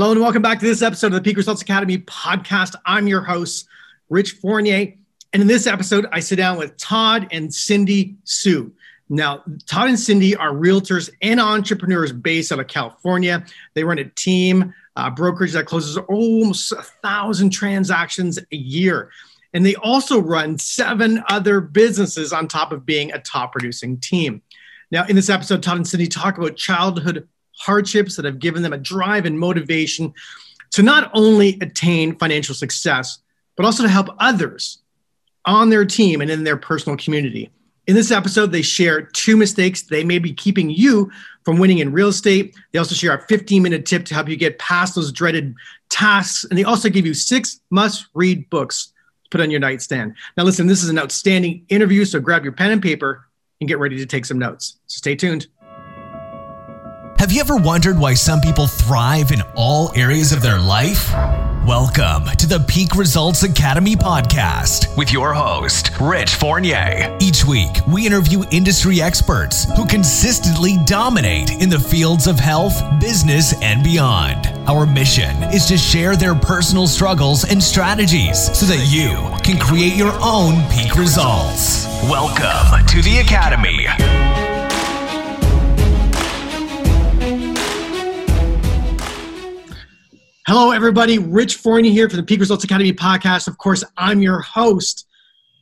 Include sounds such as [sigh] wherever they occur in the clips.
Hello and welcome back to this episode of the Peak Results Academy podcast. I'm your host, Rich Fournier. And in this episode, I sit down with Todd and Cindy Su. Now, Todd and Cindy are realtors and entrepreneurs based out of California. They run a team uh, brokerage that closes almost a thousand transactions a year. And they also run seven other businesses on top of being a top producing team. Now, in this episode, Todd and Cindy talk about childhood hardships that have given them a drive and motivation to not only attain financial success, but also to help others on their team and in their personal community. In this episode, they share two mistakes they may be keeping you from winning in real estate. They also share a 15 minute tip to help you get past those dreaded tasks. And they also give you six must read books to put on your nightstand. Now, listen, this is an outstanding interview. So grab your pen and paper and get ready to take some notes. So stay tuned. Have you ever wondered why some people thrive in all areas of their life? Welcome to the Peak Results Academy podcast with your host, Rich Fournier. Each week, we interview industry experts who consistently dominate in the fields of health, business, and beyond. Our mission is to share their personal struggles and strategies so that you can create your own peak results. Welcome to the Academy. Hello, everybody. Rich Fournier here for the Peak Results Academy podcast. Of course, I'm your host.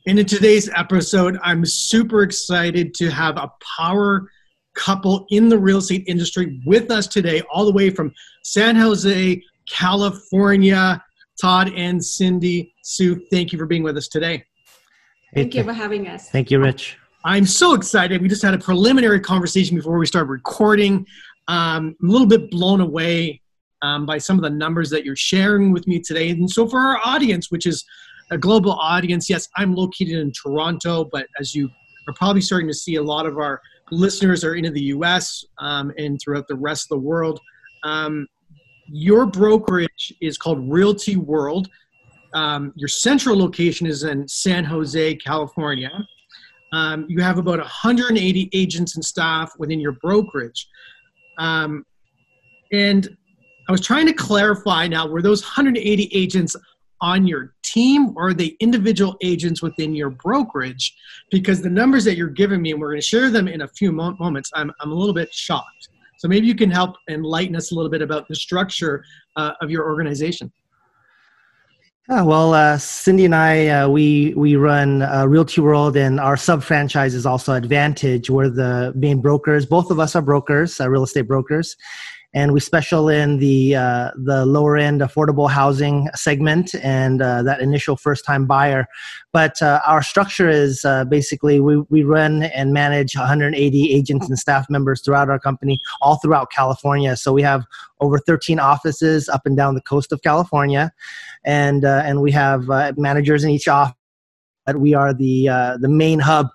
And in today's episode, I'm super excited to have a power couple in the real estate industry with us today, all the way from San Jose, California. Todd and Cindy Su, thank you for being with us today. Thank you for having us. Thank you, Rich. I'm so excited. We just had a preliminary conversation before we started recording. Um, I'm a little bit blown away um, by some of the numbers that you're sharing with me today. And so, for our audience, which is a global audience, yes, I'm located in Toronto, but as you are probably starting to see, a lot of our listeners are into the US um, and throughout the rest of the world. Um, your brokerage is called Realty World. Um, your central location is in San Jose, California. Um, you have about 180 agents and staff within your brokerage. Um, and I was trying to clarify now were those 180 agents on your team or are they individual agents within your brokerage? Because the numbers that you're giving me, and we're going to share them in a few mo- moments, I'm, I'm a little bit shocked. So maybe you can help enlighten us a little bit about the structure uh, of your organization. Yeah, well, uh, Cindy and I, uh, we we run uh, Realty World, and our sub franchise is also Advantage. We're the main brokers. Both of us are brokers, uh, real estate brokers, and we special in the uh, the lower end affordable housing segment and uh, that initial first time buyer. But uh, our structure is uh, basically we, we run and manage 180 agents and staff members throughout our company, all throughout California. So we have over 13 offices up and down the coast of California, and uh, and we have uh, managers in each office. But we are the the main hub.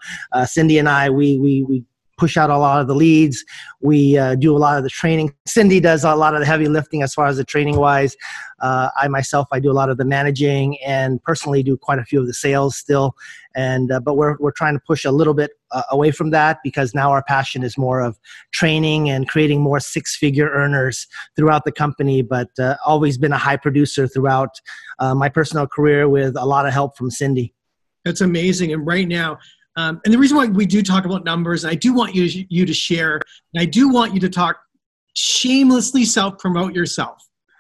Cindy and I, we we we push out a lot of the leads. We uh, do a lot of the training. Cindy does a lot of the heavy lifting as far as the training wise. Uh, I myself, I do a lot of the managing and personally do quite a few of the sales still. And uh, but we're we're trying to push a little bit uh, away from that because now our passion is more of training and creating more six-figure earners throughout the company. But uh, always been a high producer throughout uh, my personal career with a lot of help from Cindy. That's amazing. And right now, um, and the reason why we do talk about numbers, and I do want you to, you to share, and I do want you to talk shamelessly self promote yourself.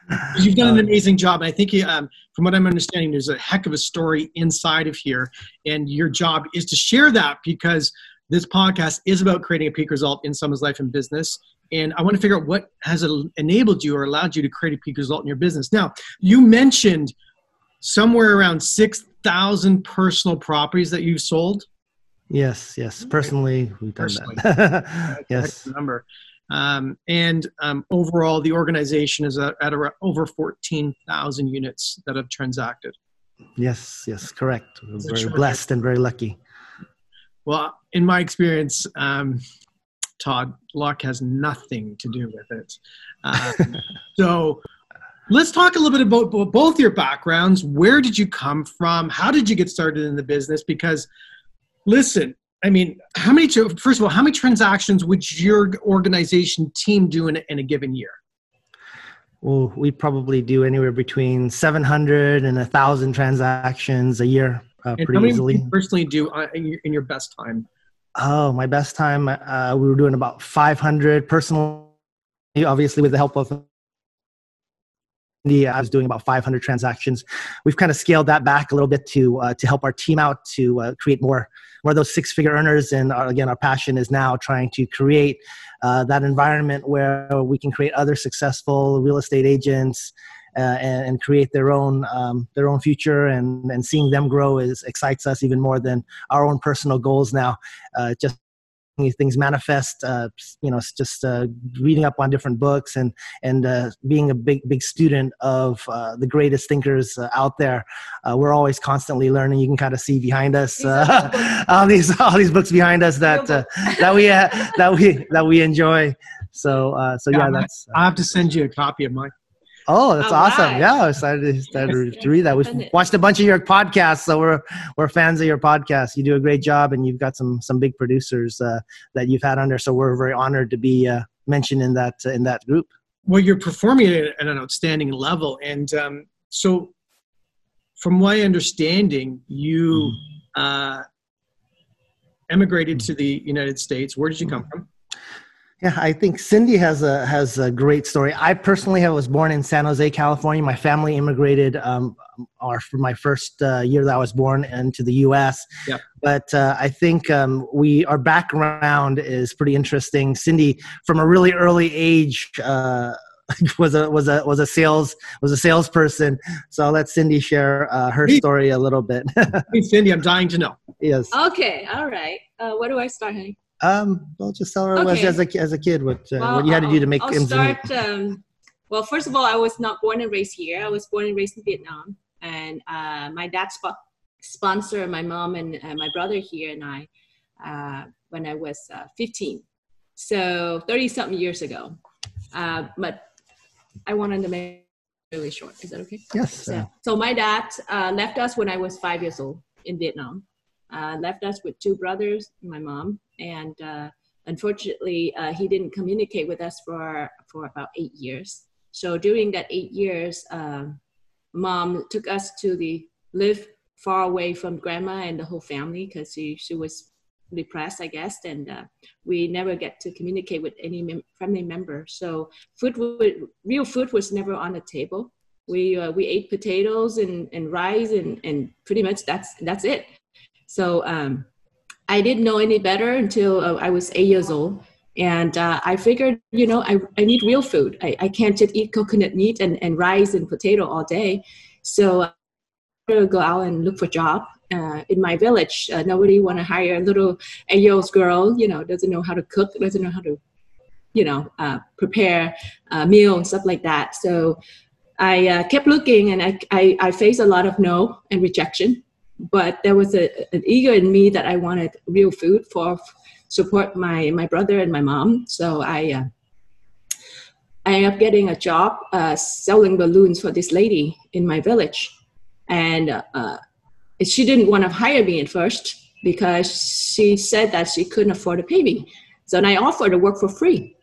[laughs] You've done an amazing job. And I think, you, um, from what I'm understanding, there's a heck of a story inside of here. And your job is to share that because this podcast is about creating a peak result in someone's life and business. And I want to figure out what has enabled you or allowed you to create a peak result in your business. Now, you mentioned somewhere around 6,000 personal properties that you've sold. Yes, yes. Personally, we've done Personally. that. [laughs] yes. Number. Um, and um, overall, the organization is at, at over 14,000 units that have transacted. Yes, yes, correct. We're very blessed and very lucky. Well, in my experience, um, Todd, luck has nothing to do with it. Um, [laughs] so let's talk a little bit about both your backgrounds. Where did you come from? How did you get started in the business? Because listen, I mean, how many, first of all, how many transactions would your organization team do in a, in a given year? well, we probably do anywhere between 700 and 1,000 transactions a year uh, pretty how many easily. you personally do uh, in, your, in your best time? Oh, my best time, uh, we were doing about 500 personally, obviously with the help of the I was doing about 500 transactions. We've kind of scaled that back a little bit to uh, to help our team out to uh, create more more of those six figure earners. And our, again, our passion is now trying to create uh, that environment where we can create other successful real estate agents uh, and, and, create their own um, their own future and, and seeing them grow is excites us even more than our own personal goals now. Uh, just these things manifest uh, you know just uh, reading up on different books and and uh, being a big big student of uh, the greatest thinkers uh, out there. Uh, we're always constantly learning. You can kind of see behind us [laughs] all these all these books behind us that [laughs] that we that we that we enjoy. So so yeah, yeah that's i have to send you a copy of mine Oh, that's All awesome! Right. Yeah, I started, started to [laughs] read that. We've watched a bunch of your podcasts, so we're we're fans of your podcast. You do a great job, and you've got some some big producers uh, that you've had under. So we're very honored to be uh, mentioned in that uh, in that group. Well, you're performing at an outstanding level, and um, so from my understanding, you mm. uh, emigrated to the United States. Where did you come from? Yeah, I think Cindy has a has a great story. I personally I was born in San Jose, California. My family immigrated um, or for my first uh, year that I was born into the U.S. Yep. But uh, I think um, we our background is pretty interesting. Cindy, from a really early age. Uh, [laughs] was a was a was a sales was a salesperson. So I'll let Cindy share uh, her story a little bit. [laughs] hey, Cindy, I'm dying to know. Yes. Okay. All right. Uh, where do I start, honey? Um, well, just tell her okay. as a as a kid what uh, well, what you had to do to make I'll start. Um, well, first of all, I was not born and raised here. I was born and raised in Vietnam, and uh, my dad sp- sponsored my mom and uh, my brother here and I uh, when I was uh, 15. So 30 something years ago. Uh, but I wanted to make really short. Is that okay? Yes. So, so my dad uh, left us when I was five years old in Vietnam. Uh, left us with two brothers, my mom, and uh, unfortunately, uh, he didn't communicate with us for for about eight years. So during that eight years, um, mom took us to the live far away from grandma and the whole family because she she was depressed, I guess, and uh, we never get to communicate with any mem- family member. So food, would, real food, was never on the table. We uh, we ate potatoes and, and rice and, and pretty much that's that's it. So um, I didn't know any better until uh, I was eight years old. And uh, I figured, you know, I, I need real food. I, I can't just eat coconut meat and, and rice and potato all day. So I to go out and look for a job. Uh, in my village, uh, nobody want to hire a little eight-year-old girl, you know, doesn't know how to cook, doesn't know how to, you know, uh, prepare a meal and stuff like that. So I uh, kept looking and I, I, I faced a lot of no and rejection but there was a, an ego in me that I wanted real food for support my my brother and my mom. So I uh, I ended up getting a job uh, selling balloons for this lady in my village, and uh, she didn't want to hire me at first because she said that she couldn't afford to pay me. So I offered to work for free.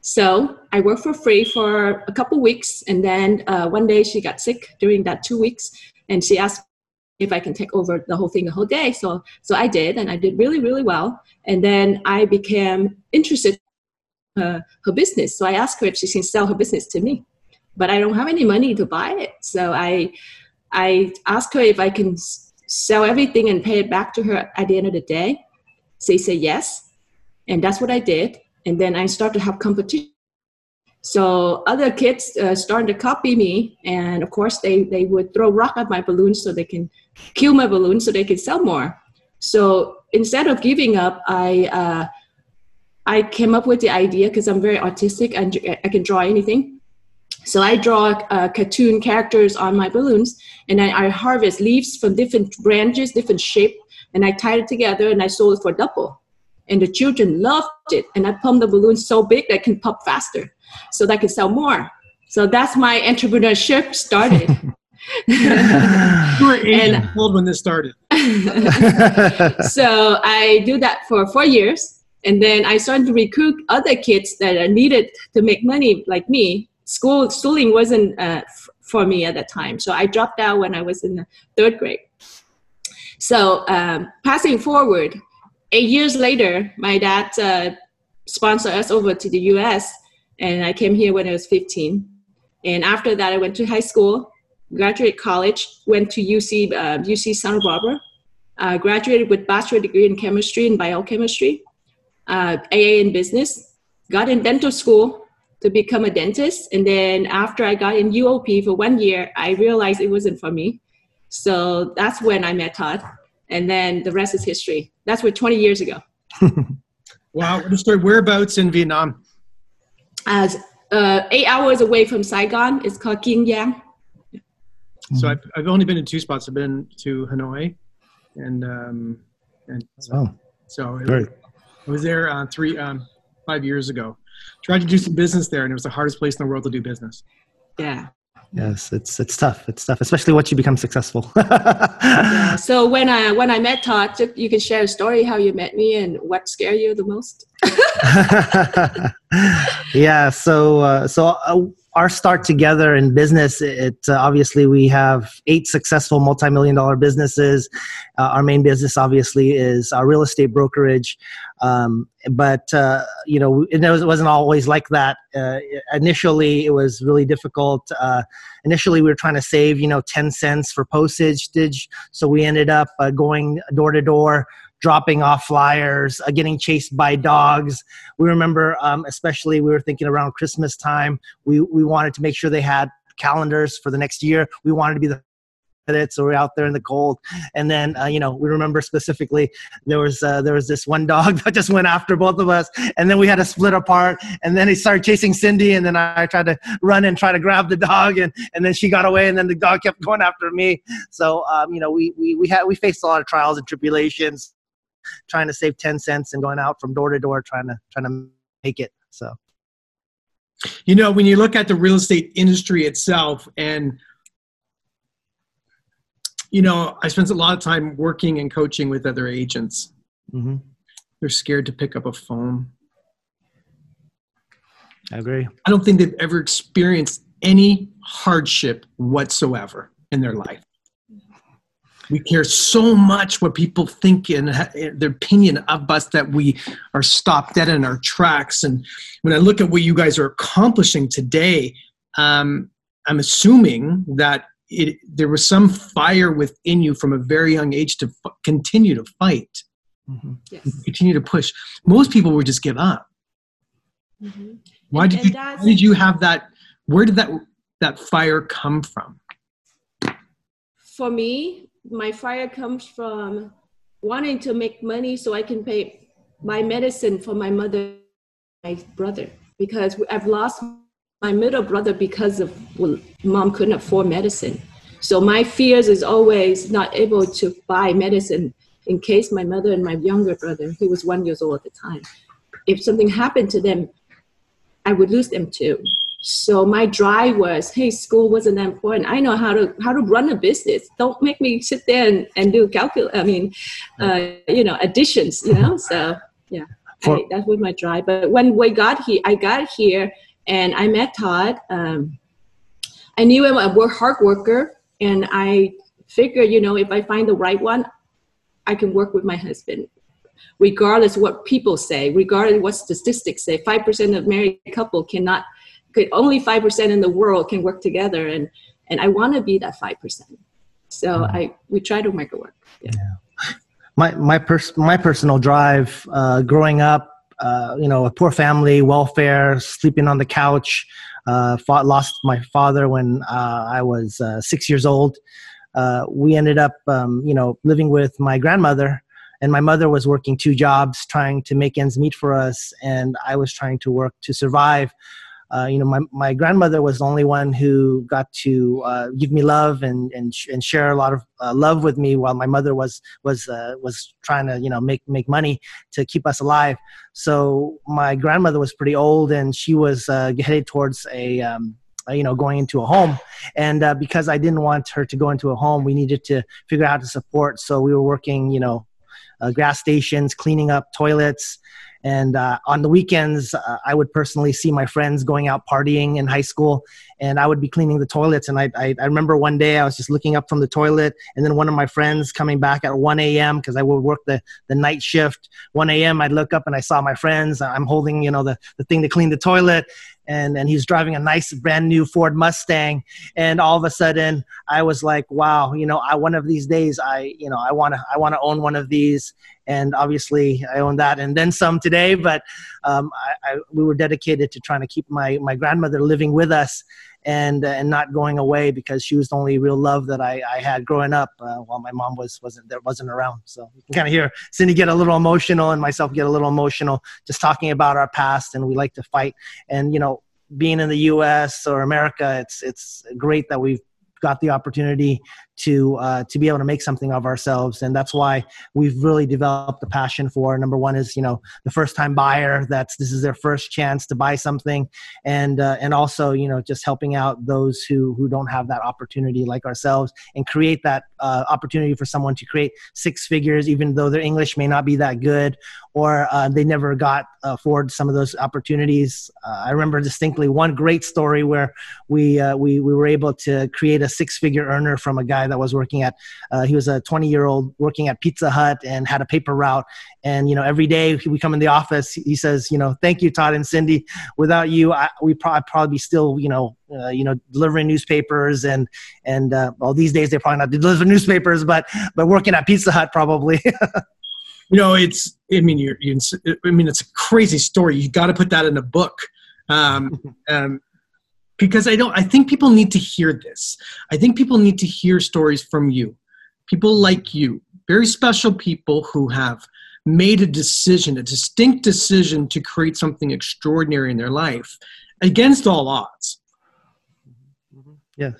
So I worked for free for a couple weeks, and then uh, one day she got sick during that two weeks, and she asked if I can take over the whole thing the whole day. So so I did, and I did really really well. And then I became interested in uh, her business. So I asked her if she can sell her business to me, but I don't have any money to buy it. So I I asked her if I can sell everything and pay it back to her at the end of the day. She said yes, and that's what I did. And then I started to have competition so other kids uh, started to copy me, and of course they they would throw rock at my balloons so they can kill my balloons so they can sell more. So instead of giving up, I uh, I came up with the idea because I'm very artistic and I can draw anything. So I draw uh, cartoon characters on my balloons, and I, I harvest leaves from different branches, different shape, and I tied it together and I sold it for double. And the children loved it, and I pumped the balloons so big that I can pop faster so that I could sell more. So that's my entrepreneurship started. you were eight [laughs] and, old when this started. [laughs] so I do that for four years. And then I started to recruit other kids that are needed to make money like me school schooling wasn't uh, f- for me at that time. So I dropped out when I was in the third grade. So um, passing forward, eight years later, my dad uh, sponsored us over to the U.S. and I came here when I was 15. And after that, I went to high school, graduate college, went to UC uh, UC Santa Barbara, uh, graduated with bachelor degree in chemistry and biochemistry, uh, AA in business, got in dental school to become a dentist. And then after I got in UOP for one year, I realized it wasn't for me. So that's when I met Todd. And then the rest is history. That's what 20 years ago. [laughs] wow. Understood. Whereabouts in Vietnam? As uh, eight hours away from Saigon, it's called Kien Giang. So I've, I've only been in two spots. I've been to Hanoi and, um, and Oh, so it, great. I was there uh, three, um, five years ago. Tried to do some business there, and it was the hardest place in the world to do business. Yeah. Yes, it's it's tough. It's tough, especially once you become successful. [laughs] yeah. So when I when I met Todd, you can share a story how you met me and what scared you the most. [laughs] yeah. So uh, so uh, our start together in business. It uh, obviously we have eight successful multi-million dollar businesses. Uh, our main business obviously is our real estate brokerage. Um, but uh, you know, it, was, wasn't always like that. Uh, initially, it was really difficult. Uh, initially, we were trying to save, you know, ten cents for postage, so we ended up uh, going door to door, dropping off flyers, uh, getting chased by dogs. We remember, um, especially, we were thinking around Christmas time. We we wanted to make sure they had calendars for the next year. We wanted to be the it so we're out there in the cold and then uh, you know we remember specifically there was uh, there was this one dog [laughs] that just went after both of us and then we had to split apart and then he started chasing cindy and then i tried to run and try to grab the dog and and then she got away and then the dog kept going after me so um, you know we we we had we faced a lot of trials and tribulations trying to save 10 cents and going out from door to door trying to trying to make it so you know when you look at the real estate industry itself and you know, I spent a lot of time working and coaching with other agents. Mm-hmm. They're scared to pick up a phone. I agree. I don't think they've ever experienced any hardship whatsoever in their life. We care so much what people think and their opinion of us that we are stopped dead in our tracks. And when I look at what you guys are accomplishing today, um, I'm assuming that it, there was some fire within you from a very young age to f- continue to fight, mm-hmm. yes. continue to push. Most people would just give up. Mm-hmm. Why did you? Why did you have that? Where did that that fire come from? For me, my fire comes from wanting to make money so I can pay my medicine for my mother, my brother, because I've lost my middle brother because of well, mom couldn't afford medicine. So my fears is always not able to buy medicine in case my mother and my younger brother, he was one years old at the time, if something happened to them, I would lose them too. So my drive was, hey, school wasn't that important. I know how to how to run a business. Don't make me sit there and, and do calcul. I mean, uh, you know, additions. You know, so yeah, I, that was my drive. But when we got here, I got here and I met Todd. Um, I knew him a hard worker, and I figured, you know, if I find the right one, I can work with my husband, regardless what people say, regardless what statistics say. Five percent of married couple cannot, could only five percent in the world can work together, and and I want to be that five percent. So mm-hmm. I we try to make it work. Yeah. yeah. My my pers- my personal drive uh, growing up uh, you know, a poor family, welfare, sleeping on the couch. Uh, fought, lost my father when uh, I was uh, six years old. Uh, we ended up, um, you know, living with my grandmother, and my mother was working two jobs, trying to make ends meet for us, and I was trying to work to survive uh, you know, my, my grandmother was the only one who got to uh, give me love and, and, and share a lot of uh, love with me while my mother was, was, uh, was trying to, you know, make, make money to keep us alive. So my grandmother was pretty old and she was uh, headed towards a, um, you know, going into a home. And uh, because I didn't want her to go into a home, we needed to figure out how to support. So we were working, you know, gas stations, cleaning up toilets, And uh, on the weekends, uh, I would personally see my friends going out partying in high school, and I would be cleaning the toilets. And I, I, I remember one day I was just looking up from the toilet, and then one of my friends coming back at 1 a.m. because I would work the, the night shift. 1 a.m. I'd look up and I saw my friends. I'm holding, you know, the, the thing to clean the toilet, and and he was driving a nice brand new Ford Mustang. And all of a sudden I was like wow you know I one of these days I you know I want to I want to own one of these. And obviously I own that and then some today. But um, I, I, we were dedicated to trying to keep my my grandmother living with us and uh, and not going away because she was the only real love that I, I had growing up uh, while my mom was wasn't there wasn't around. So you can kind of hear Cindy get a little emotional and myself get a little emotional just talking about our past and we like to fight and you know being in the U.S. or America, it's it's great that we've got the opportunity to uh, to be able to make something of ourselves. And that's why we've really developed a passion for number one is you know the first time buyer that's this is their first chance to buy something. And uh, and also you know just helping out those who who don't have that opportunity like ourselves and create that uh, opportunity for someone to create six figures even though their english may not be that good or uh, they never got uh, afford some of those opportunities. Uh, i remember distinctly one great story where we we we were able to create a six figure earner from a guy that was working at uh, he was a 20 year old working at pizza hut and had a paper route. And you know every day we come in the office he says you know thank you todd and cindy. Without you I, we probably probably still you know uh, you know delivering newspapers and and uh, well these days they're probably not delivering newspapers but but working at pizza hut probably [laughs] you know it's i mean you're, you're, i mean it's a crazy story you got to put that in a book um, [laughs] um, because I don't I think people need to hear this. I think people need to hear stories from you. People like you, very special people who have made a decision, a distinct decision to create something extraordinary in their life against all odds. Yes.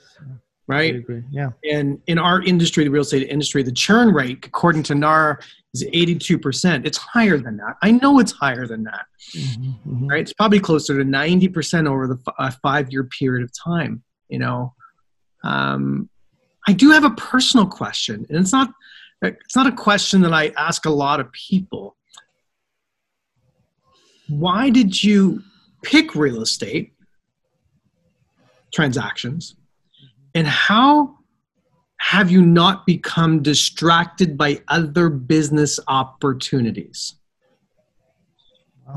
Right? Yeah. And in our industry, the real estate industry, the churn rate, according to NAR, is 82%. It's higher than that. I know it's higher than that. Mm-hmm, mm-hmm. Right? It's probably closer to 90% over the f- five year period of time. You know, um, I do have a personal question, and it's not it's not a question that I ask a lot of people. Why did you pick real estate transactions, and how have you not become distracted by other business opportunities?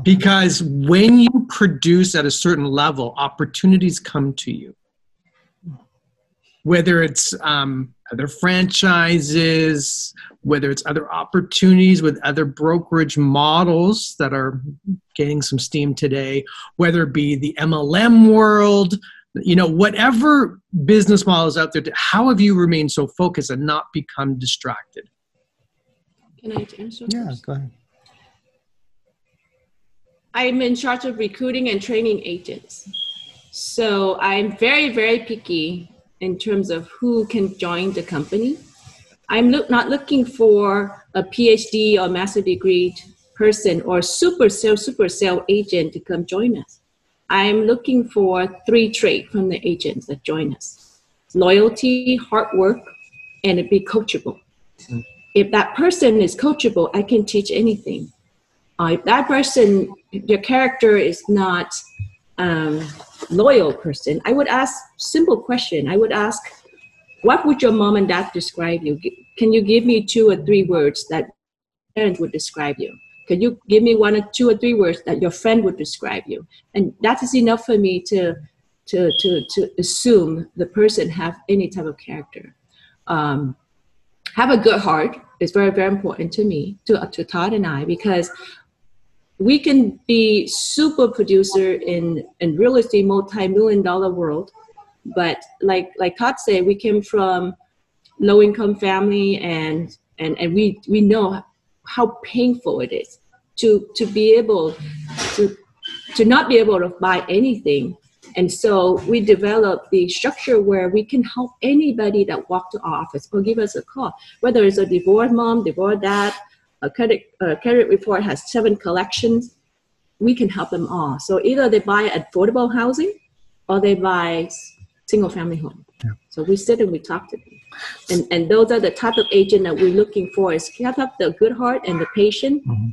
Because when you produce at a certain level, opportunities come to you. Whether it's um, other franchises, whether it's other opportunities with other brokerage models that are gaining some steam today, whether it be the MLM world, you know whatever business models out there how have you remained so focused and not become distracted? Can i answer yeah first? go ahead. I'm in charge of recruiting and training agents. So i'm very very picky in terms of who can join the company. I'm look, not looking for a phd or master degree person or super sale super sale agent to come join us I'm looking for three traits from the agents that join us loyalty, hard work, and be coachable. Mm-hmm. If that person is coachable, I can teach anything. Uh, if that person, your character is not um, loyal person, I would ask simple question. I would ask, what would your mom and dad describe you? Can you give me two or three words that parents would describe you? Can you give me one or two or three words that your friend would describe you? And that is enough for me to to to to assume the person have any type of character. Um, have a good heart is very very important to me to to Todd and I because we can be super producer in in real estate multi-million dollar world but like like todd said we came from low income family and and and we we know how painful it is to to be able to to not be able to buy anything. And so we developed the structure where we can help anybody that walk to our office or give us a call. Whether it's a divorced mom divorced dad a credit a credit report has seven collections we can help them all. So either they buy affordable housing or they buy single family home. Yeah. so we sit and we talk to them and, and those are the type of agent that we're looking for is have up the good heart and the patient mm-hmm.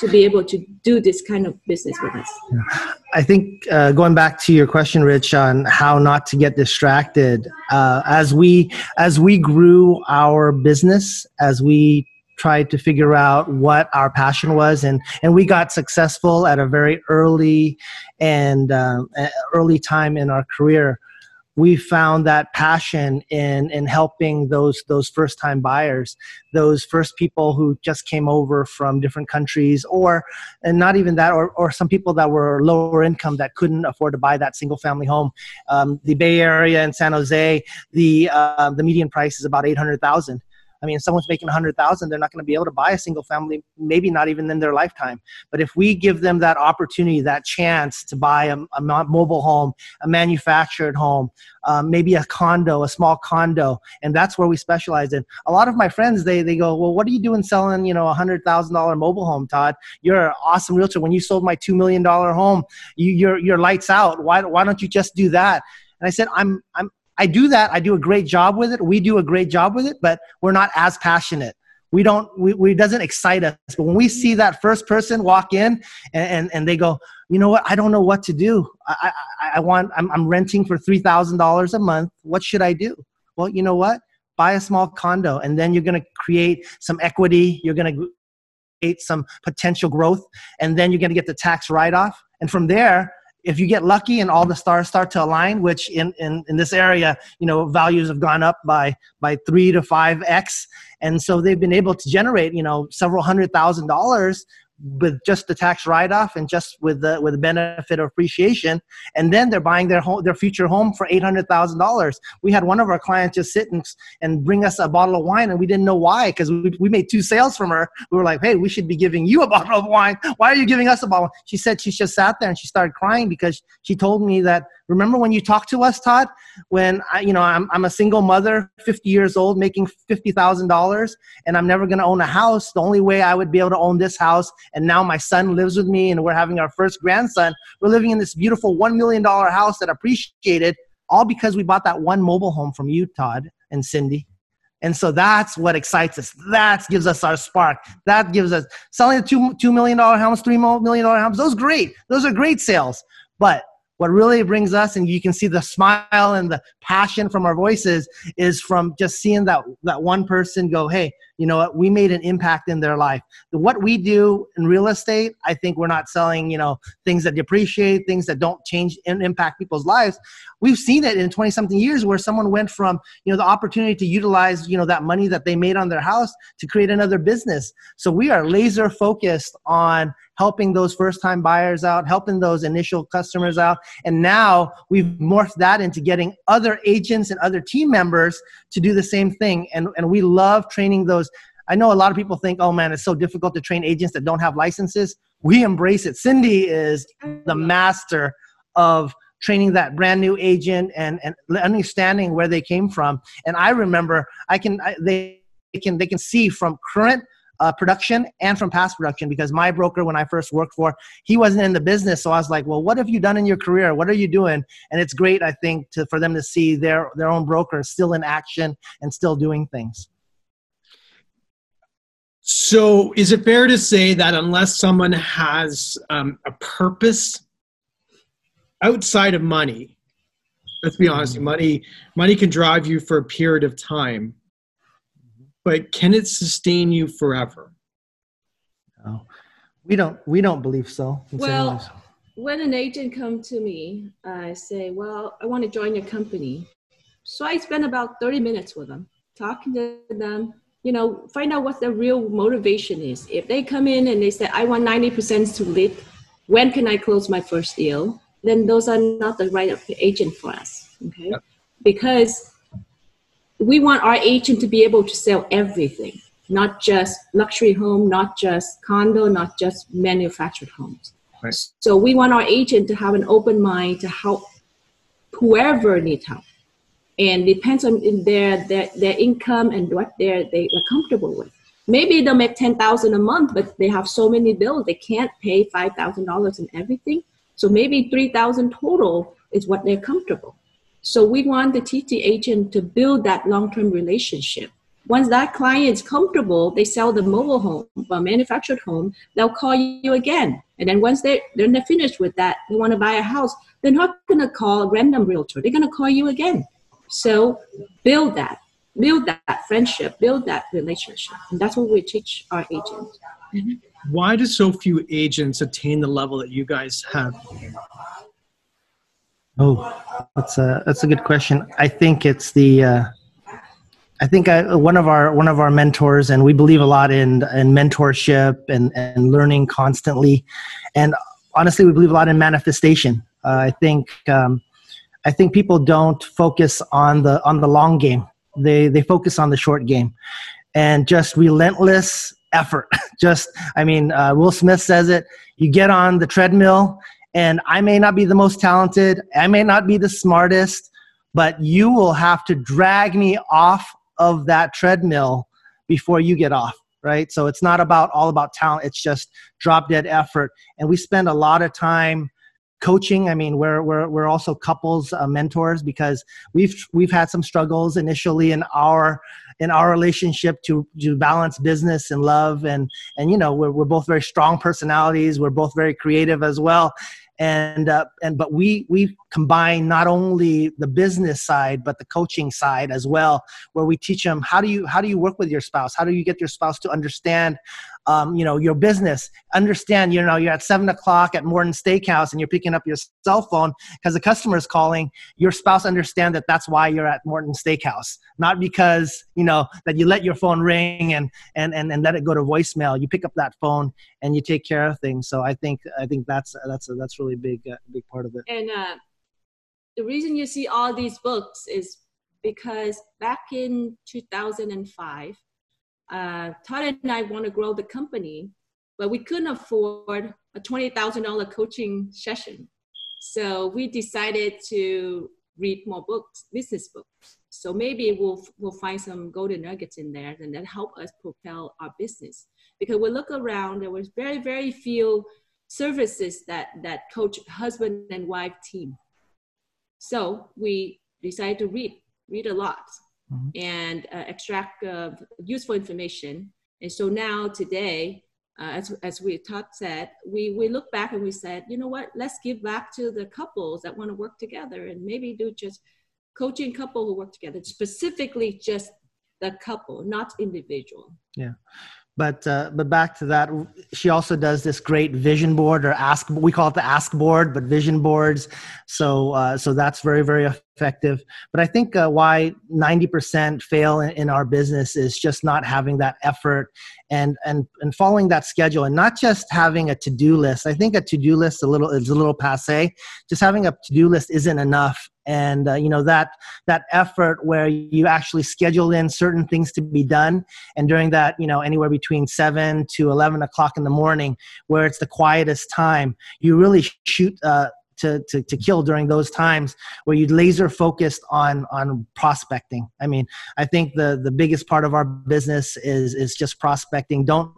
to be able to do this kind of business with us. I think uh, going back to your question, Rich, on how not to get distracted, uh, as we as we grew our business, as we tried to figure out what our passion was, and and we got successful at a very early and um, early time in our career we found that passion in in helping those those first time buyers those first people who just came over from different countries or and not even that or, or some people that were lower income that couldn't afford to buy that single family home. Um, the bay area in san jose the uh, the median price is about 800000 I mean, someone's making 100,000, they're not going to be able to buy a single family, maybe not even in their lifetime. But if we give them that opportunity, that chance to buy a, a mobile home, a manufactured home, um, maybe a condo, a small condo, and that's where we specialize in. A lot of my friends, they they go, well, what are you doing selling, you know, a hundred thousand dollar mobile home, Todd? You're an awesome realtor. When you sold my two million dollar home, you, you're you're lights out. Why why don't you just do that? And I said, I'm I'm I do that. I do a great job with it. We do a great job with it, but we're not as passionate. We don't, we, we doesn't excite us. But when we see that first person walk in and, and, and they go, you know what? I don't know what to do. I, I, I want, I'm, I'm renting for $3,000 a month. What should I do? Well, you know what? Buy a small condo and then you're going to create some equity. You're going to create some potential growth and then you're going to get the tax write off. And from there, if you get lucky and all the stars start to align, which in, in, in this area, you know, values have gone up by, by three to five X. And so they've been able to generate, you know, several hundred thousand dollars with just the tax write-off and just with the with the benefit of appreciation and then they're buying their home their future home for $800000 we had one of our clients just sit and, and bring us a bottle of wine and we didn't know why because we, we made two sales from her. We were like hey we should be giving you a [laughs] bottle of wine. Why are you giving us a bottle? She said she just sat there and she started crying because she told me that remember when you talked to us todd when I, you know I'm, I'm a single mother 50 years old making $50000 and i'm never going to own a house the only way i would be able to own this house and now my son lives with me and we're having our first grandson we're living in this beautiful $1 million house that appreciated all because we bought that one mobile home from you todd and cindy and so that's what excites us. That gives us our spark. That gives us selling the two two million dollar homes, three million dollar homes. Those great. Those are great sales. But what really brings us and you can see the smile and the passion from our voices is from just seeing that that one person go hey you know what? We made an impact in their life. What we do in real estate i think we're not selling you know things that depreciate things that don't change and impact people's lives. We've seen it in 20 something years where someone went from you know the opportunity to utilize you know that money that they made on their house to create another business. So we are laser focused on helping those first time buyers out helping those initial customers out and now we've morphed that into getting other agents and other team members to do the same thing and, and we love training those I know a lot of people think, oh man, it's so difficult to train agents that don't have licenses. We embrace it. Cindy is the master of training that brand new agent and, and understanding where they came from. And I remember I can I, they can they can see from current uh, production and from past production because my broker when i first worked for he wasn't in the business. So i was like well what have you done in your career? What are you doing? And it's great i think to, for them to see their their own broker still in action and still doing things. So is it fair to say that unless someone has um, a purpose outside of money let's be honest mm-hmm. money money can drive you for a period of time but can it sustain you forever? No, we don't. We don't believe so. Well, when an agent come to me, I say, "Well, I want to join your company." So I spend about thirty minutes with them, talking to them. You know, find out what their real motivation is. If they come in and they say, "I want ninety percent to lit," when can I close my first deal? Then those are not the right agent for us. Okay, yep. because we want our agent to be able to sell everything, not just luxury home, not just condo, not just manufactured homes. Right. So we want our agent to have an open mind to help whoever needs help. And depends on their, their, their income and what they're, they are comfortable with. Maybe they'll make 10000 a month, but they have so many bills, they can't pay $5,000 in everything. So maybe 3000 total is what they're comfortable. So we want the TT agent to build that long-term relationship once that client is comfortable, they sell the mobile home, a manufactured home, they'll call you again. And then once they, they're finished with that, they want to buy a house, they're not going to call a random realtor. They're going to call you again. So build that, build that friendship, build that relationship. And that's what we teach our agents. Why do so few agents attain the level that you guys have? Oh, that's a that's a good question. I think it's the uh, I think I, one of our one of our mentors, and we believe a lot in in mentorship and and learning constantly, and honestly, we believe a lot in manifestation. Uh, I think um, I think people don't focus on the on the long game. They they focus on the short game, and just relentless effort. [laughs] just I mean, uh, Will Smith says it. You get on the treadmill, and I may not be the most talented. I may not be the smartest but you will have to drag me off of that treadmill before you get off right so it's not about all about talent it's just drop dead effort and we spend a lot of time coaching i mean we're we're, we're also couples uh, mentors because we've we've had some struggles initially in our in our relationship to to balance business and love and and you know we're, we're both very strong personalities we're both very creative as well and uh, and but we we combine not only the business side but the coaching side as well where we teach them how do you how do you work with your spouse? How do you get your spouse to understand um, you know your business. Understand you know you're at seven o'clock at morton steakhouse and you're picking up your cell phone because the customer is calling. Your spouse understand that that's why you're at morton steakhouse. Not because you know that you let your phone ring and and and, and let it go to voicemail. You pick up that phone and you take care of things. So i think i think that's that's a, that's really big uh, big part of it. And uh, the reason you see all these books is because back in 2005 uh, Todd and I want to grow the company, but we couldn't afford a $20,000 coaching session. So we decided to read more books, business books. So maybe we'll, we'll find some golden nuggets in there and that help us propel our business. Because we look around, there was very, very few services that, that coach husband and wife team. So we decided to read, read a lot mm-hmm. and uh, extract uh, useful information. And so now today, uh, as, as we Todd said, we, we look back and we said, you know what, let's give back to the couples that want to work together and maybe do just coaching couple who work together, specifically just the couple, not individual. Yeah but uh, but back to that she also does this great vision board or ask we call it the ask board but vision boards so uh, so that's very very effective. But i think uh, why 90% fail in, in, our business is just not having that effort and and and following that schedule and not just having a to-do list. I think a to-do list a little is a little passe. Just having a to-do list isn't enough. And uh, you know that that effort where you actually schedule in certain things to be done and during that you know anywhere between 7 to 11 o'clock in the morning where it's the quietest time you really shoot uh, to, to, to kill during those times where you laser focused on on prospecting. I mean i think the the biggest part of our business is is just prospecting. Don't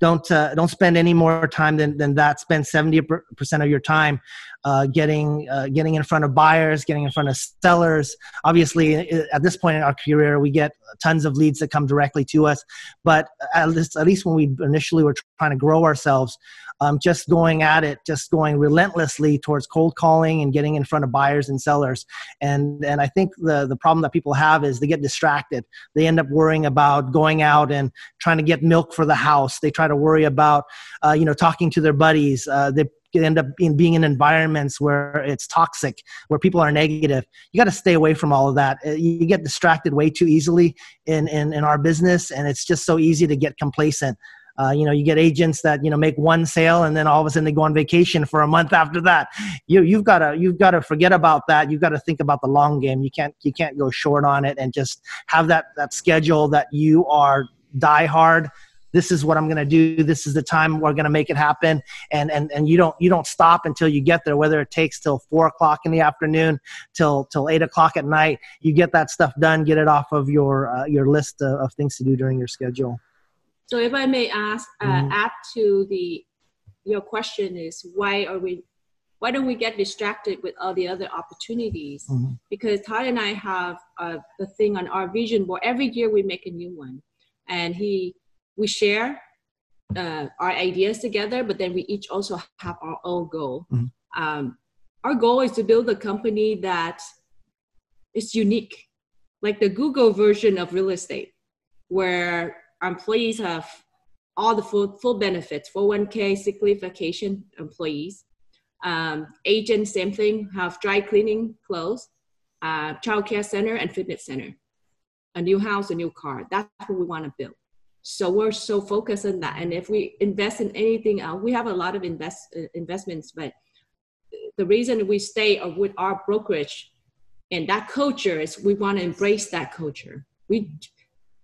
don't uh, don't spend any more time than, than that. Spend 70% of your time uh, getting uh, getting in front of buyers getting in front of sellers. Obviously at this point in our career we get tons of leads that come directly to us but at least at least when we initially were trying to grow ourselves um, just going at it, just going relentlessly towards cold calling and getting in front of buyers and sellers. And and I think the the problem that people have is they get distracted. They end up worrying about going out and trying to get milk for the house. They try to worry about uh, you know talking to their buddies. Uh, they end up being, being in environments where it's toxic, where people are negative. You got to stay away from all of that. Uh, you get distracted way too easily in, in, in our business, and it's just so easy to get complacent. Uh, you know, you get agents that you know make one sale and then all of a sudden they go on vacation for a month after that. You you've got to you've got to forget about that. You've got to think about the long game. You can't you can't go short on it and just have that that schedule that you are die hard this is what i'm going to do this is the time we're going to make it happen and and and you don't you don't stop until you get there whether it takes till four o'clock in the afternoon till till eight o'clock at night you get that stuff done get it off of your uh, your list of, of things to do during your schedule so if I may ask, uh, mm-hmm. add to the your question is why are we why don't we get distracted with all the other opportunities? Mm-hmm. Because Todd and I have uh, the thing on our vision board. Every year we make a new one, and he we share uh, our ideas together, but then we each also have our own goal. Mm-hmm. Um, our goal is to build a company that is unique, like the Google version of real estate, where employees have all the full, full benefits 401k, sick leave, vacation, employees. Um, agents, same thing, have dry cleaning clothes, uh, childcare center, and fitness center. A new house, a new car. That's what we want to build. So we're so focused on that. And if we invest in anything else, we have a lot of invest uh, investments, but the reason we stay with our brokerage and that culture is we want to embrace that culture. We,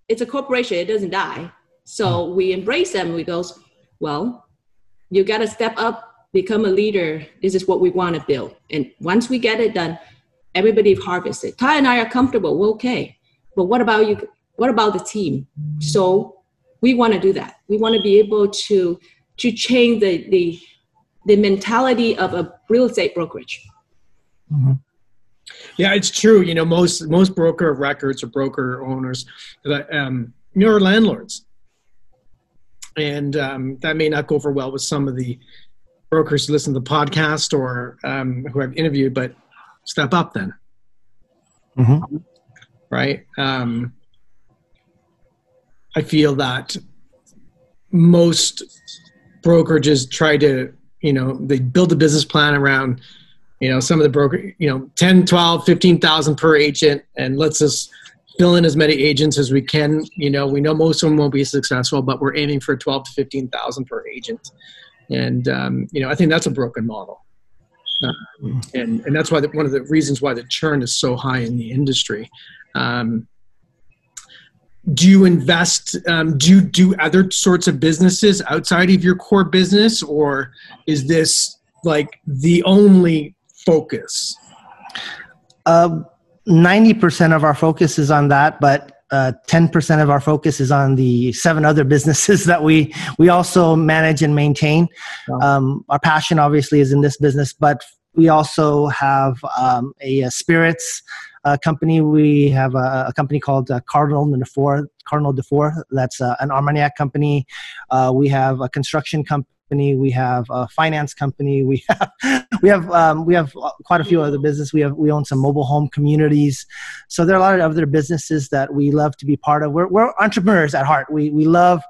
it's a corporation; it doesn't die. So we embrace them. We goes, well, you got to step up, become a leader. This is what we want to build. And once we get it done, everybody harvested. Ty and I are comfortable. We're okay. But what about you? What about the team? So we want to do that. We want to be able to to change the the the mentality of a real estate brokerage. Mm-hmm. Yeah, it's true. You know, most most broker of records or broker owners, um, you're landlords and um, that may not go over well with some of the brokers who listen to the podcast or um, who I've interviewed, but step up then. Mm-hmm. Right. Um, I feel that most brokerages try to, you know, they build a business plan around, you know, some of the broker, you know, 10, 12, 15,000 per agent and let's just fill in as many agents as we can. You know, we know most of them won't be successful, but we're aiming for 12 to 15,000 per agent. And, um, you know, I think that's a broken model. Um, and, and that's why the, one of the reasons why the churn is so high in the industry. Um, do you invest, um, do you do other sorts of businesses outside of your core business or is this like the only focus? Um, 90% of our focus is on that, but uh, 10% of our focus is on the seven other businesses [laughs] that we we also manage and maintain. Um, our passion obviously is in this business, but we also have um, a, a, spirits uh, company. We have a, a company called uh, Cardinal Dufour. Cardinal Dufour. That's uh, an Armagnac company. Uh, we have a construction company company. We have a finance company. We [laughs] have we have um, we have quite a few other businesses. We have we own some mobile home communities. So there are a lot of other businesses that we love to be part of. We're, we're entrepreneurs at heart. We we love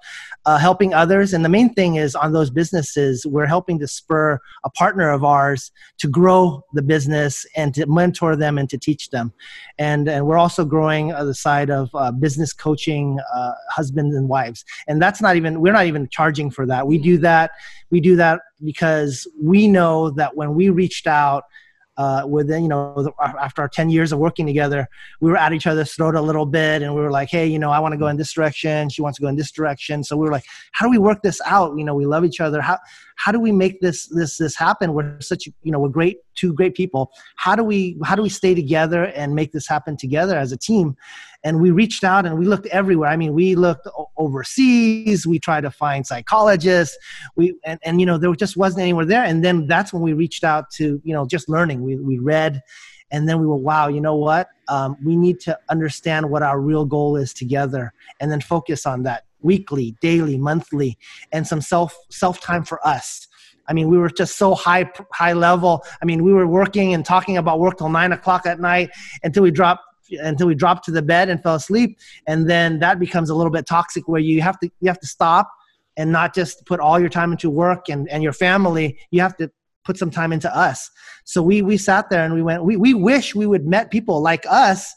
uh, helping others. And the main thing is on those businesses, we're helping to spur a partner of ours to grow the business and to mentor them and to teach them. And, and we're also growing uh, the side of uh, business coaching uh, husbands and wives. And that's not even, we're not even charging for that. We do that. We do that because we know that when we reached out, uh, within you know after our 10 years of working together we were at each other's throat a little bit and we were like hey you know i want to go in this direction she wants to go in this direction. So we were like how do we work this out? You know we love each other. How how do we make this this this happen? We're such you know we're great two great people. How do we how do we stay together and make this happen together as a team? And we reached out and we looked everywhere. I mean we looked overseas. We tried to find psychologists. We and, and you know there just wasn't anywhere there. And then that's when we reached out to you know just learning. We, we read and then we were wow you know what? Um, we need to understand what our real goal is together and then focus on that weekly daily monthly and some self self time for us I mean, we were just so high high level. I mean, we were working and talking about work till nine o'clock at night until we dropped until we dropped to the bed and fell asleep, and then that becomes a little bit toxic where you have to you have to stop and not just put all your time into work and, and your family. You have to put some time into us. So we we sat there and we went. We we wish we would met people like us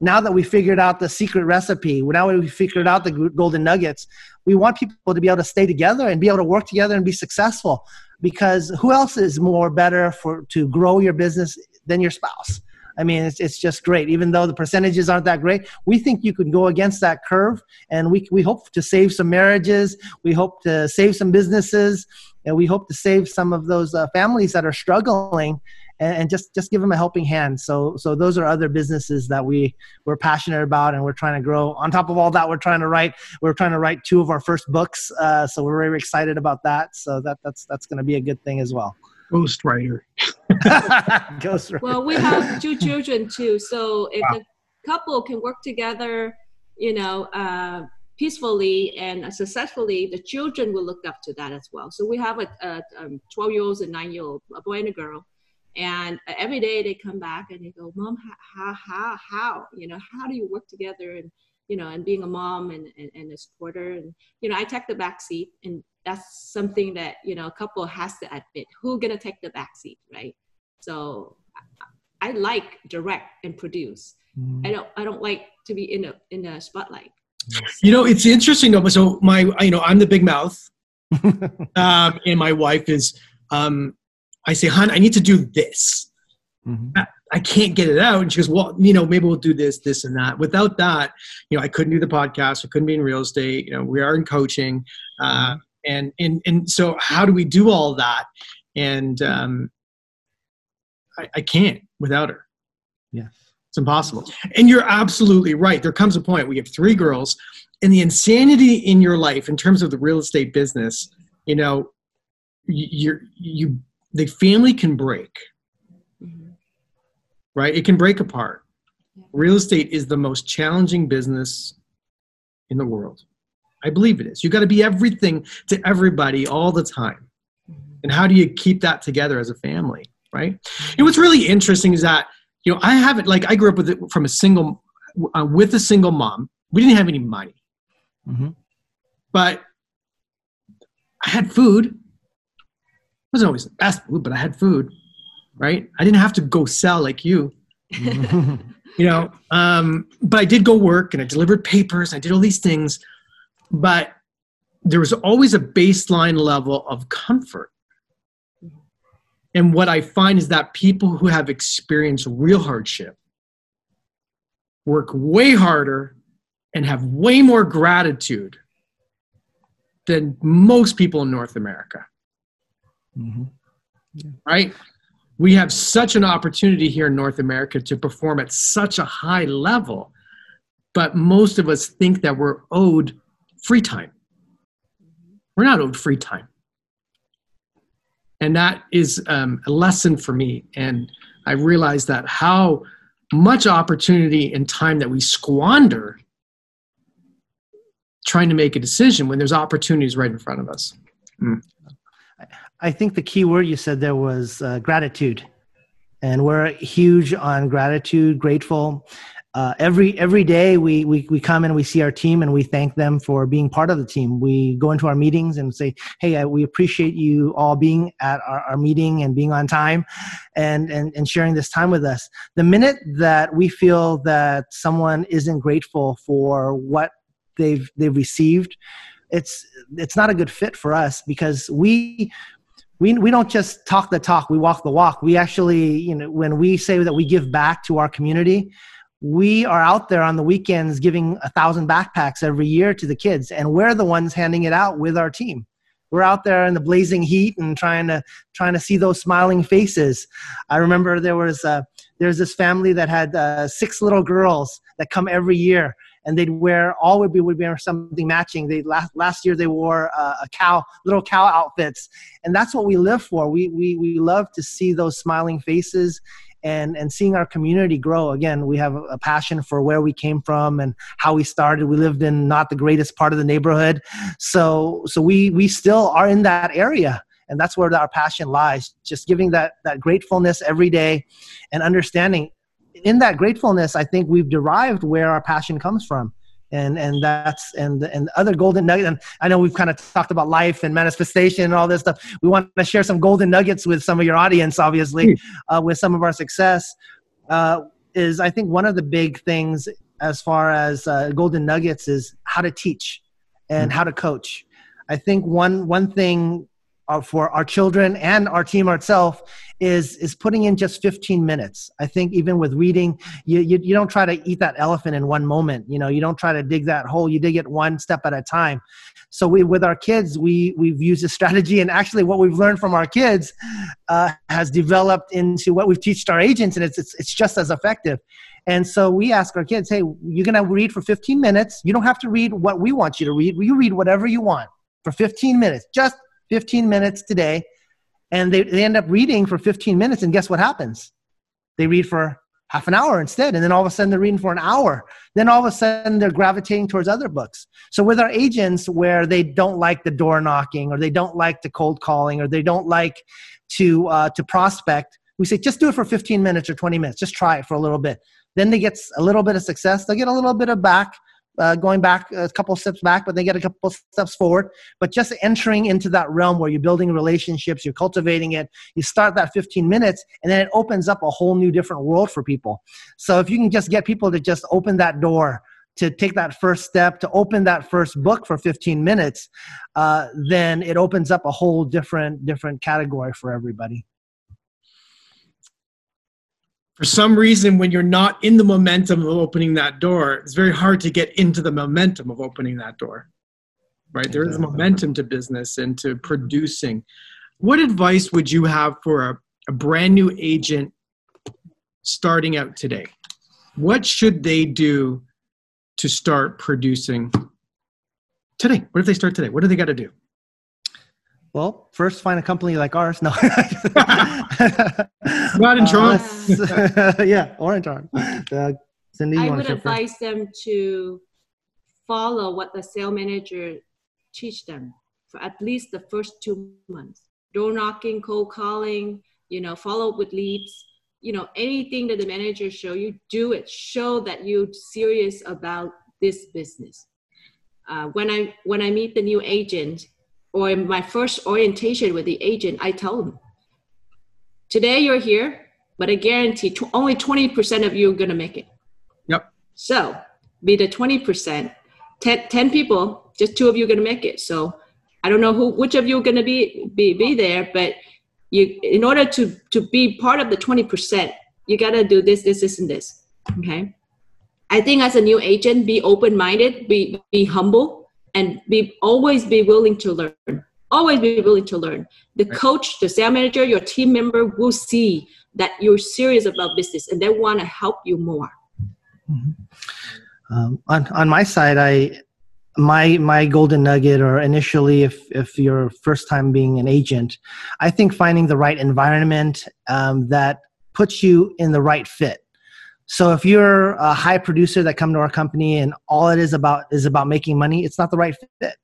now that we figured out the secret recipe, now that we figured out the golden nuggets, we want people to be able to stay together and be able to work together and be successful. Because who else is more better for to grow your business than your spouse? I mean, it's, it's just great. Even though the percentages aren't that great, we think you can go against that curve, and we we hope to save some marriages. We hope to save some businesses, and we hope to save some of those uh, families that are struggling and, and, just just give them a helping hand. So so those are other businesses that we we're passionate about and we're trying to grow. On top of all that, we're trying to write we're trying to write two of our first books. Uh, so we're very excited about that. So that that's that's going to be a good thing as well. Ghostwriter. [laughs] Ghostwriter. Well, we have two children too, so if wow. the couple can work together, you know, uh, peacefully and successfully, the children will look up to that as well. So we have a, a um, 12 year olds and nine year old, a boy and a girl. And every day they come back and they go, Mom, how, how, how, you know, how do you work together? And, you know, and being a mom and, and, and a supporter. And, you know, I take the back seat and that's something that, you know, a couple has to admit who gonna take the back seat, right? So I like direct and produce. Mm. I don't, I don't like to be in a, in a spotlight. You know, it's interesting though. So my, you know, I'm the big mouth, [laughs] um, and my wife is. Um, I say, "Hon, I need to do this. Mm-hmm. I, I, can't get it out." And she goes, "Well, you know, maybe we'll do this, this, and that." Without that, you know, I couldn't do the podcast. I couldn't be in real estate. You know, we are in coaching, uh, mm-hmm. and and and so how do we do all that? And um, I, I can't without her. Yes. It's impossible. And you're absolutely right. There comes a point we have three girls, and the insanity in your life in terms of the real estate business, you know, you're you the family can break. Mm-hmm. Right? It can break apart. Real estate is the most challenging business in the world. I believe it is. You got to be everything to everybody all the time. Mm-hmm. And how do you keep that together as a family? Right? And what's really interesting is that you know, I haven't like I grew up with it from a single uh, with a single mom. We didn't have any money, mm-hmm. but I had food. Wasn't always the best food, but I had food. Right? I didn't have to go sell like you. [laughs] you know, um, but I did go work and I delivered papers. I did all these things, but there was always a baseline level of comfort and what I find is that people who have experienced real hardship work way harder and have way more gratitude than most people in North America. Mm-hmm. Yeah. Right? We have such an opportunity here in North America to perform at such a high level, but most of us think that we're owed free time. We're not owed free time and that is um, a lesson for me and i realized that how much opportunity and time that we squander trying to make a decision when there's opportunities right in front of us mm. I think the key word you said there was uh, gratitude and we're huge on gratitude grateful uh, every every day we, we we come and we see our team and we thank them for being part of the team. We go into our meetings and say, "Hey, uh, we appreciate you all being at our, our meeting and being on time, and, and and sharing this time with us." The minute that we feel that someone isn't grateful for what they've they've received, it's it's not a good fit for us because we we, we don't just talk the talk we walk the walk. We actually you know when we say that we give back to our community we are out there on the weekends giving a thousand backpacks every year to the kids and we're the ones handing it out with our team. We're out there in the blazing heat and trying to trying to see those smiling faces. I remember there was uh, there's this family that had uh, six little girls that come every year and they'd wear all would be would wear something matching. They last last year they wore uh, a cow little cow outfits. And that's what we live for. We we we love to see those smiling faces and and seeing our community grow. Again we have a passion for where we came from and how we started. We lived in not the greatest part of the neighborhood. So so we we still are in that area and that's where our passion lies. Just giving that that gratefulness every day and understanding in that gratefulness i think we've derived where our passion comes from and and that's and and other golden nuggets. and i know we've kind of talked about life and manifestation and all this stuff we want to share some golden nuggets with some of your audience obviously uh, with some of our success uh, is i think one of the big things as far as uh, golden nuggets is how to teach and mm-hmm. how to coach i think one one thing uh, for our children and our team ourselves is is putting in just 15 minutes. I think even with reading you, you, you don't try to eat that elephant in one moment. You know you don't try to dig that hole. You dig it one step at a time. So we with our kids we we've used a [laughs] strategy and actually what we've learned from our kids uh, has developed into what we've taught our agents and it's, it's it's just as effective. And so we ask our kids hey you're going to read for 15 minutes. You don't have to read what we want you to read. You read whatever you want for 15 minutes. Just 15 minutes today and they, they end up reading for 15 minutes and guess what happens? They read for half an hour instead and then all of a sudden they're reading for an hour. Then all of a sudden they're gravitating towards other books. So with our agents where they don't like the door knocking or they don't like the cold calling or they don't like to uh, to prospect we say just do it for 15 minutes or 20 minutes. Just try it for a little bit. Then they get a little bit of success. They'll get a little bit of back uh, going back a couple steps back, but they get a couple steps forward. But just entering into that realm where you're building relationships, you're cultivating it, you start that 15 minutes, and then it opens up a whole new different world for people. So if you can just get people to just open that door, to take that first step, to open that first book for 15 minutes, uh, then it opens up a whole different different category for everybody for some reason when you're not in the momentum of opening that door it's very hard to get into the momentum of opening that door right? There is momentum to business and to producing. What advice would you have for a, a brand new agent starting out today? What should they do to start producing today? What if they start today? What do they got to do well, first find a company like ours. No, [laughs] not in Toronto. Uh, [laughs] yeah, or in Toronto. Uh, Cindy, I would advise first? them to follow what the sales manager teach them for at least the first two months. Door knocking, cold calling, you know, follow up with leads. You know, anything that the manager show you, do it. Show that you're serious about this business. Uh, when I when I meet the new agent, or in my first orientation with the agent, I tell them, today you're here, but I guarantee t- only 20% of you are going to make it. Yep. So be the 20%, 10, 10 people, just two of you are going to make it. So I don't know who, which of you are going to be, be, be there, but you, in order to, to be part of the 20%, you got to do this, this, this, and this. Okay. I think as a new agent, be open-minded, be, be humble, and be always be willing to learn. Always be willing to learn. The coach the sales manager your team member will see that you're serious about business and they want to help you more. Mm-hmm. um, on, on my side i my my golden nugget or initially if if you're first time being an agent i think finding the right environment um, that puts you in the right fit so if you're a high producer that come to our company and all it is about is about making money, it's not the right fit.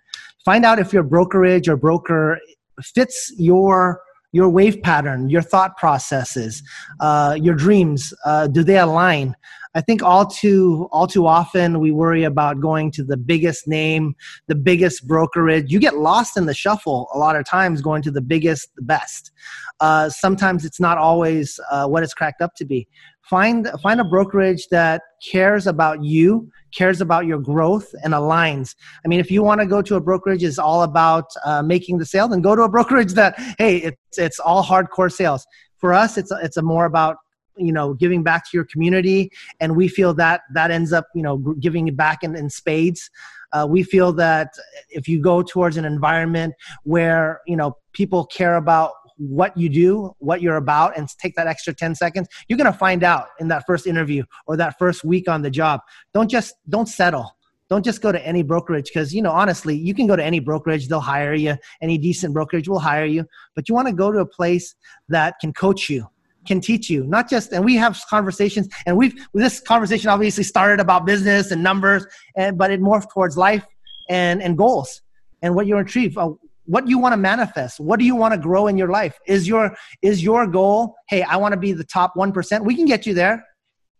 Find out if your brokerage or broker fits your your wave pattern, your thought processes, uh, your dreams. Uh, do they align? I think all too all too often we worry about going to the biggest name, the biggest brokerage. You get lost in the shuffle a lot of times going to the biggest, the best. Uh, sometimes it's not always uh, what it's cracked up to be find find a brokerage that cares about you cares about your growth and aligns. I mean if you want to go to a brokerage is all about uh, making the sale then go to a [laughs] brokerage that hey it's it's all hardcore sales. For us it's it's a more about you know giving back to your community and we feel that that ends up you know giving it back in, in spades. Uh, we feel that if you go towards an environment where you know people care about what you do, what you're about, and take that extra 10 seconds, you're going to find out in that first interview or that first week on the job. Don't just, don't settle. Don't just go to any brokerage because, you know, honestly, you can go to any brokerage, they'll hire you. Any decent brokerage will hire you. But you want to go to a place that can coach you, can teach you not just and we have conversations and we've this conversation obviously started about business and numbers and but it morphed towards life and and goals and what you're achieve uh, what do you want to manifest? What do you want to grow in your life? Is your is your goal hey i want to be the top 1% we can get you there.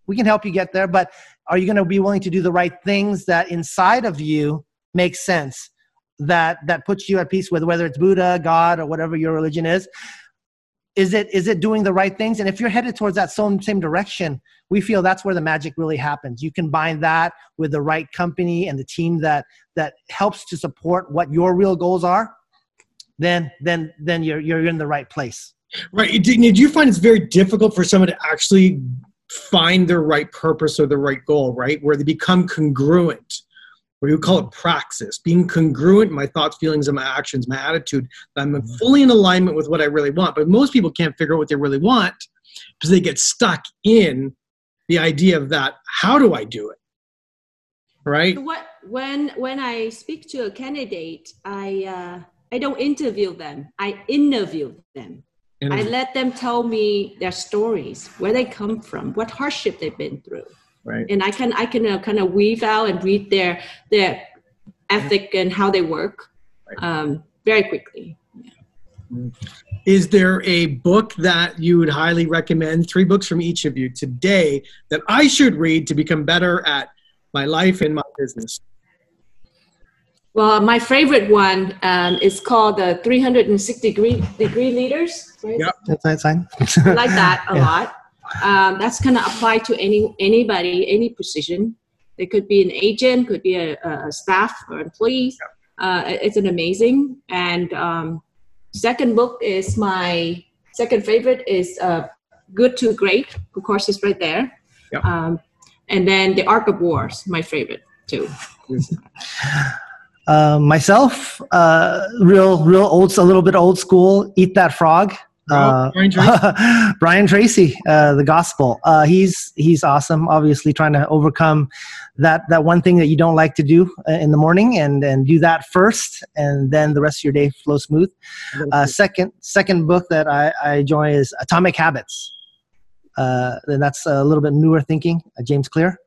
We can help you get there but are you going to be willing to do the right things that inside of you make sense that that puts you at peace with whether it's buddha god or whatever your religion is? Is it is it doing the right things? And if you're headed towards that same same direction we feel that's where the magic really happens. You combine that with the right company and the team that that helps to support what your real goals are then then then you're you're in the right place. Right. Did you find it's very difficult for someone to actually find their right purpose or the right goal, right? Where they become congruent, or you call it praxis, being congruent in my thoughts, feelings, and my actions, my attitude. I'm mm-hmm. fully in alignment with what I really want. But most people can't figure out what they really want because they get stuck in the idea of that. How do I do it? Right. What when when I speak to a candidate, I uh, I don't interview them. I interview them. I let them tell me their stories, where they come from, what hardship they've been through, right. and I can I can uh, kind of weave out and read their their ethic and how they work um, very quickly. Is there a book that you would highly recommend? Three books from each of you today that I should read to become better at my life and my business. Well, my favorite one um, is called the 360 degree degree leaders. Right? Yep. That's fine. I like [laughs] that a Yeah. lot. Um, that's going to apply to any anybody, any position. It could be an agent, could be a, a staff or employee. Uh, it's an amazing. And um, second book is my second favorite is uh, Good to Great. Of course, it's right there. Yep. Um, and then The Art of Wars, my favorite too. [laughs] Uh, myself, uh, real, real old, a little bit old school. Eat that frog. Uh, Oh, Brian [laughs] Tracy. Brian Tracy, uh, the gospel. Uh, he's he's awesome. Obviously, trying to overcome that that one thing that you don't like to do uh, in the morning, and and do that first, and then the rest of your day flow smooth. Uh, second second book that I, I enjoy is Atomic Habits. Uh, and that's a little bit newer thinking. Uh, James Clear.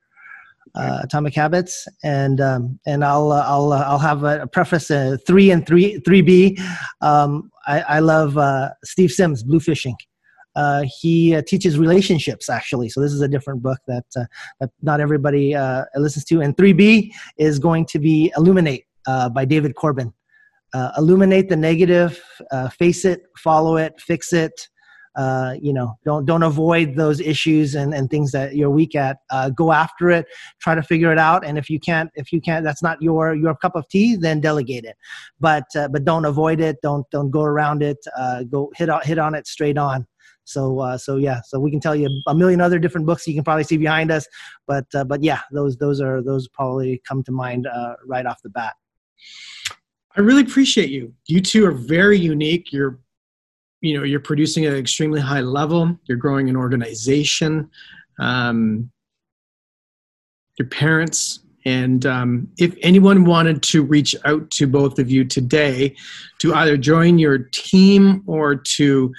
Uh, Atomic Habits, and um, and I'll uh, I'll uh, I'll have a, a preface uh, three and three three B. Um, I, I love uh, Steve Sims, Bluefishing. Uh, he teaches relationships actually, so this is a different book that that not everybody listens to. And three B is going to be Illuminate by David Corbin. Illuminate the negative, face it, follow it, fix it. Uh, you know, don't don't avoid those issues and, and things that you're weak at. Uh, go after it, try to figure it out. And if you can't, if you can't, that's not your your cup of tea, then delegate it. But uh, but don't avoid it. Don't don't go around it. Uh, go hit on hit on it straight on. So uh, so yeah, so we can tell you a million other different books you can probably see behind us. But but yeah, those those are those probably come to mind right off the bat. I really appreciate you. You two are very unique. You're, you know, you're producing at an extremely high level. You're growing an organization. Um, your parents, and um, if anyone wanted to reach out to both of you today to either join your team or to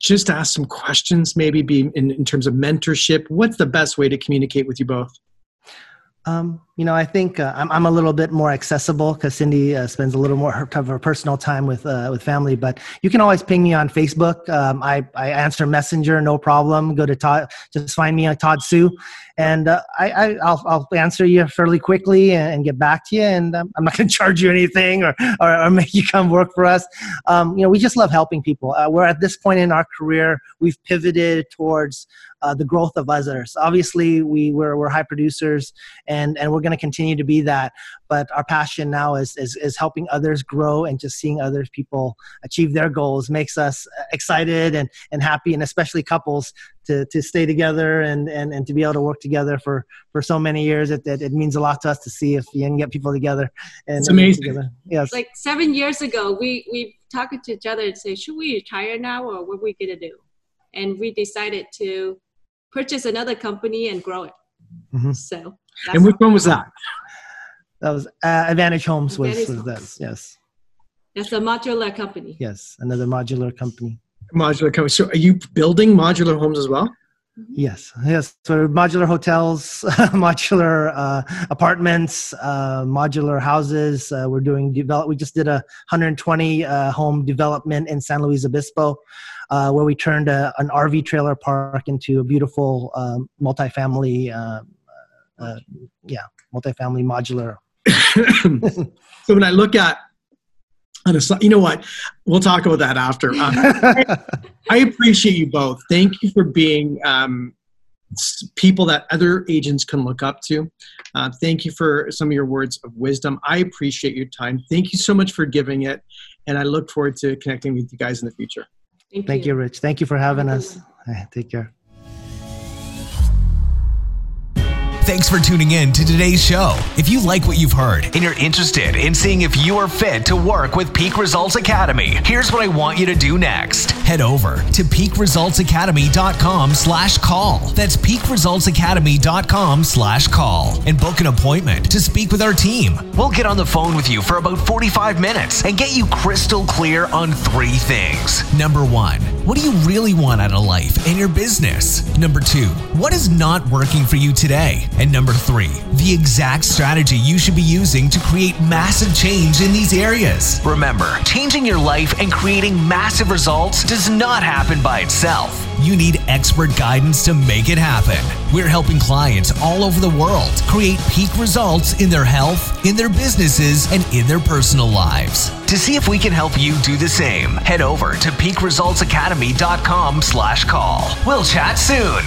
just ask some questions, maybe be in, in terms of mentorship, what's the best way to communicate with you both? Um, you know, I think uh, I'm, I'm a little bit more accessible because Cindy uh, spends a little more of her personal time with uh, with family. But you can always ping me on Facebook. Um, I, I answer Messenger, no problem. Go to Todd, just find me on Todd Su, and uh, I, I I'll, I'll answer you fairly quickly and, and get back to you. And um, I'm not going [laughs] to charge you anything or, or, or make you come work for us. Um, you know, we just love helping people. Uh, we're at this point in our career, we've pivoted towards uh, the growth of others. Obviously, we we're, we're high producers, and and we're going to continue to be that. But our passion now is, is is helping others grow and just seeing other people achieve their goals makes us excited and and happy, and especially couples to to stay together and and, and to be able to work together for for so many years. It, it, it means a lot to us to see if you can get people together. And, It's amazing. together. Yes. Like seven years ago, we we talked to each other and say, should we retire now or what are we gonna do? And we decided to purchase another company and grow it. Mhm. So that's And which one was that? That was uh, Advantage Homes was, Advantage was Homes. that. Yes. that's a modular company. Yes. Another modular company. Modular company. So, are you building modular homes as well? Yes, yes. So modular hotels, [laughs] modular uh, apartments, uh, modular houses. Uh, we're doing develop. We just did a 120 uh, home development in San Luis Obispo, uh, where we turned a, an RV trailer park into a beautiful um, multifamily. Uh, uh, yeah, multifamily modular. [coughs] so when I look at, on a, sli- you know what? We'll talk about that after. Uh, [laughs] I appreciate you both. Thank you for being um, people that other agents can look up to. Uh, thank you for some of your words of wisdom. I appreciate your time. Thank you so much for giving it, and I look forward to connecting with you guys in the future. Thank you, Rich. Thank you for having us. Hey, Take care. Thanks for tuning in to today's show. If you like what you've heard and you're interested in seeing if you are fit to work with Peak Results Academy, here's what I want you to do next. Head over to peakresultsacademy.com slash call. That's peakresultsacademy.com slash call and book an appointment to speak with our team. We'll get on the phone with you for about 45 minutes and get you crystal clear on three things. Number one, what do you really want out of life and your business? Number two, what is not working for you today? And number three, the exact strategy you should be using to create massive change in these areas. Remember, changing your life and creating massive results does not happen by itself. You need expert guidance to make it happen. We're helping clients all over the world create peak results in their health, in their businesses, and in their personal lives. To see if we can help you do the same, head over to peakresultsacademy.com slash call. We'll chat soon.